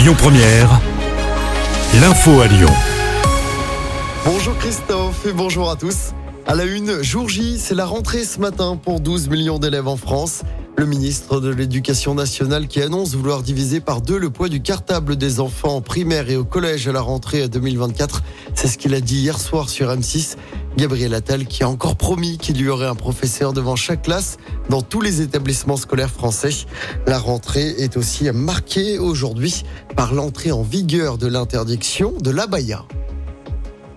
Lyon Première, l'info à Lyon. Bonjour Christophe et bonjour à tous. À la une, jour J, c'est la rentrée ce matin pour 12 millions d'élèves en France. Le ministre de l'Éducation nationale qui annonce vouloir diviser par deux le poids du cartable des enfants en primaire et au collège à la rentrée 2024. C'est ce qu'il a dit hier soir sur M6. Gabriel Attal qui a encore promis qu'il y aurait un professeur devant chaque classe dans tous les établissements scolaires français. La rentrée est aussi marquée aujourd'hui par l'entrée en vigueur de l'interdiction de l'abaya.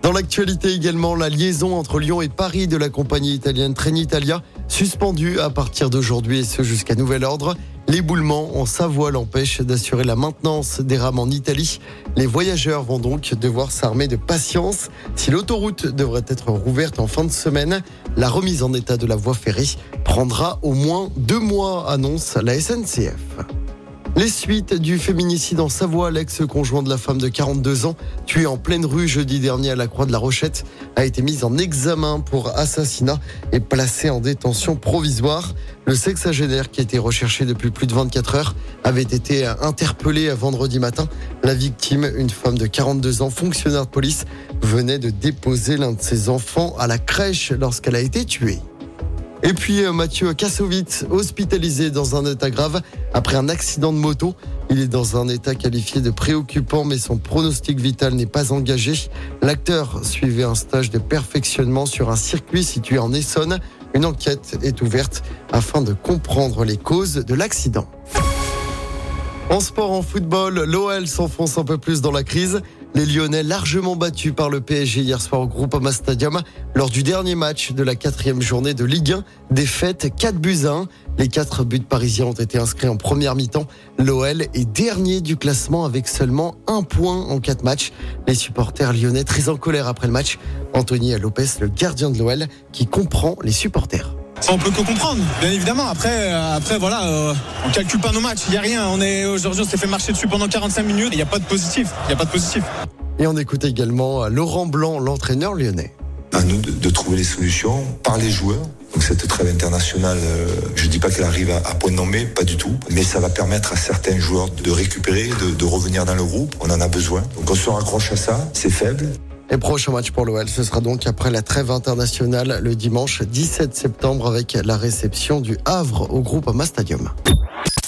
Dans l'actualité également, la liaison entre Lyon et Paris de la compagnie italienne Trenitalia suspendue à partir d'aujourd'hui et ce jusqu'à nouvel ordre. L'éboulement en Savoie l'empêche d'assurer la maintenance des rames en Italie. Les voyageurs vont donc devoir s'armer de patience. Si l'autoroute devrait être rouverte en fin de semaine, la remise en état de la voie ferrée prendra au moins deux mois, annonce la SNCF. Les suites du féminicide en Savoie, l'ex-conjoint de la femme de 42 ans, tué en pleine rue jeudi dernier à la Croix de la Rochette, a été mis en examen pour assassinat et placé en détention provisoire. Le sexagénaire qui été recherché depuis plus de 24 heures avait été interpellé vendredi matin. La victime, une femme de 42 ans, fonctionnaire de police, venait de déposer l'un de ses enfants à la crèche lorsqu'elle a été tuée. Et puis euh, Mathieu Kassovitz, hospitalisé dans un état grave après un accident de moto. Il est dans un état qualifié de préoccupant, mais son pronostic vital n'est pas engagé. L'acteur suivait un stage de perfectionnement sur un circuit situé en Essonne. Une enquête est ouverte afin de comprendre les causes de l'accident. En sport, en football, l'OL s'enfonce un peu plus dans la crise. Les Lyonnais largement battus par le PSG hier soir au Groupama Stadium lors du dernier match de la quatrième journée de Ligue 1. Défaite 4 buts à 1. Les quatre buts parisiens ont été inscrits en première mi-temps. L'OL est dernier du classement avec seulement un point en quatre matchs. Les supporters lyonnais très en colère après le match. Anthony Lopez, le gardien de l'OL, qui comprend les supporters. On peut que comprendre, bien évidemment. Après, euh, après voilà, euh, on calcule pas nos matchs. Il y a rien. On est aujourd'hui, on s'est fait marcher dessus pendant 45 minutes. Il n'y a pas de positif. Il n'y a pas de positif. Et on écoute également Laurent Blanc, l'entraîneur lyonnais. À nous de, de, trouver les solutions par les joueurs. Donc cette trêve internationale, euh, je dis pas qu'elle arrive à, à, point nommé, pas du tout, mais ça va permettre à certains joueurs de récupérer, de, de revenir dans le groupe. On en a besoin. Donc on se raccroche à ça. C'est faible. Et prochain match pour l'OL, ce sera donc après la trêve internationale le dimanche 17 septembre avec la réception du Havre au groupe Ama Stadium.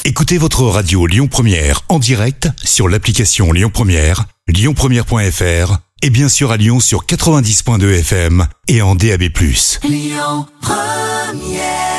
Écoutez votre radio Lyon Première en direct sur l'application Lyon Première, lyonpremière.fr et bien sûr à Lyon sur 90.2 FM et en DAB+. Lyon Première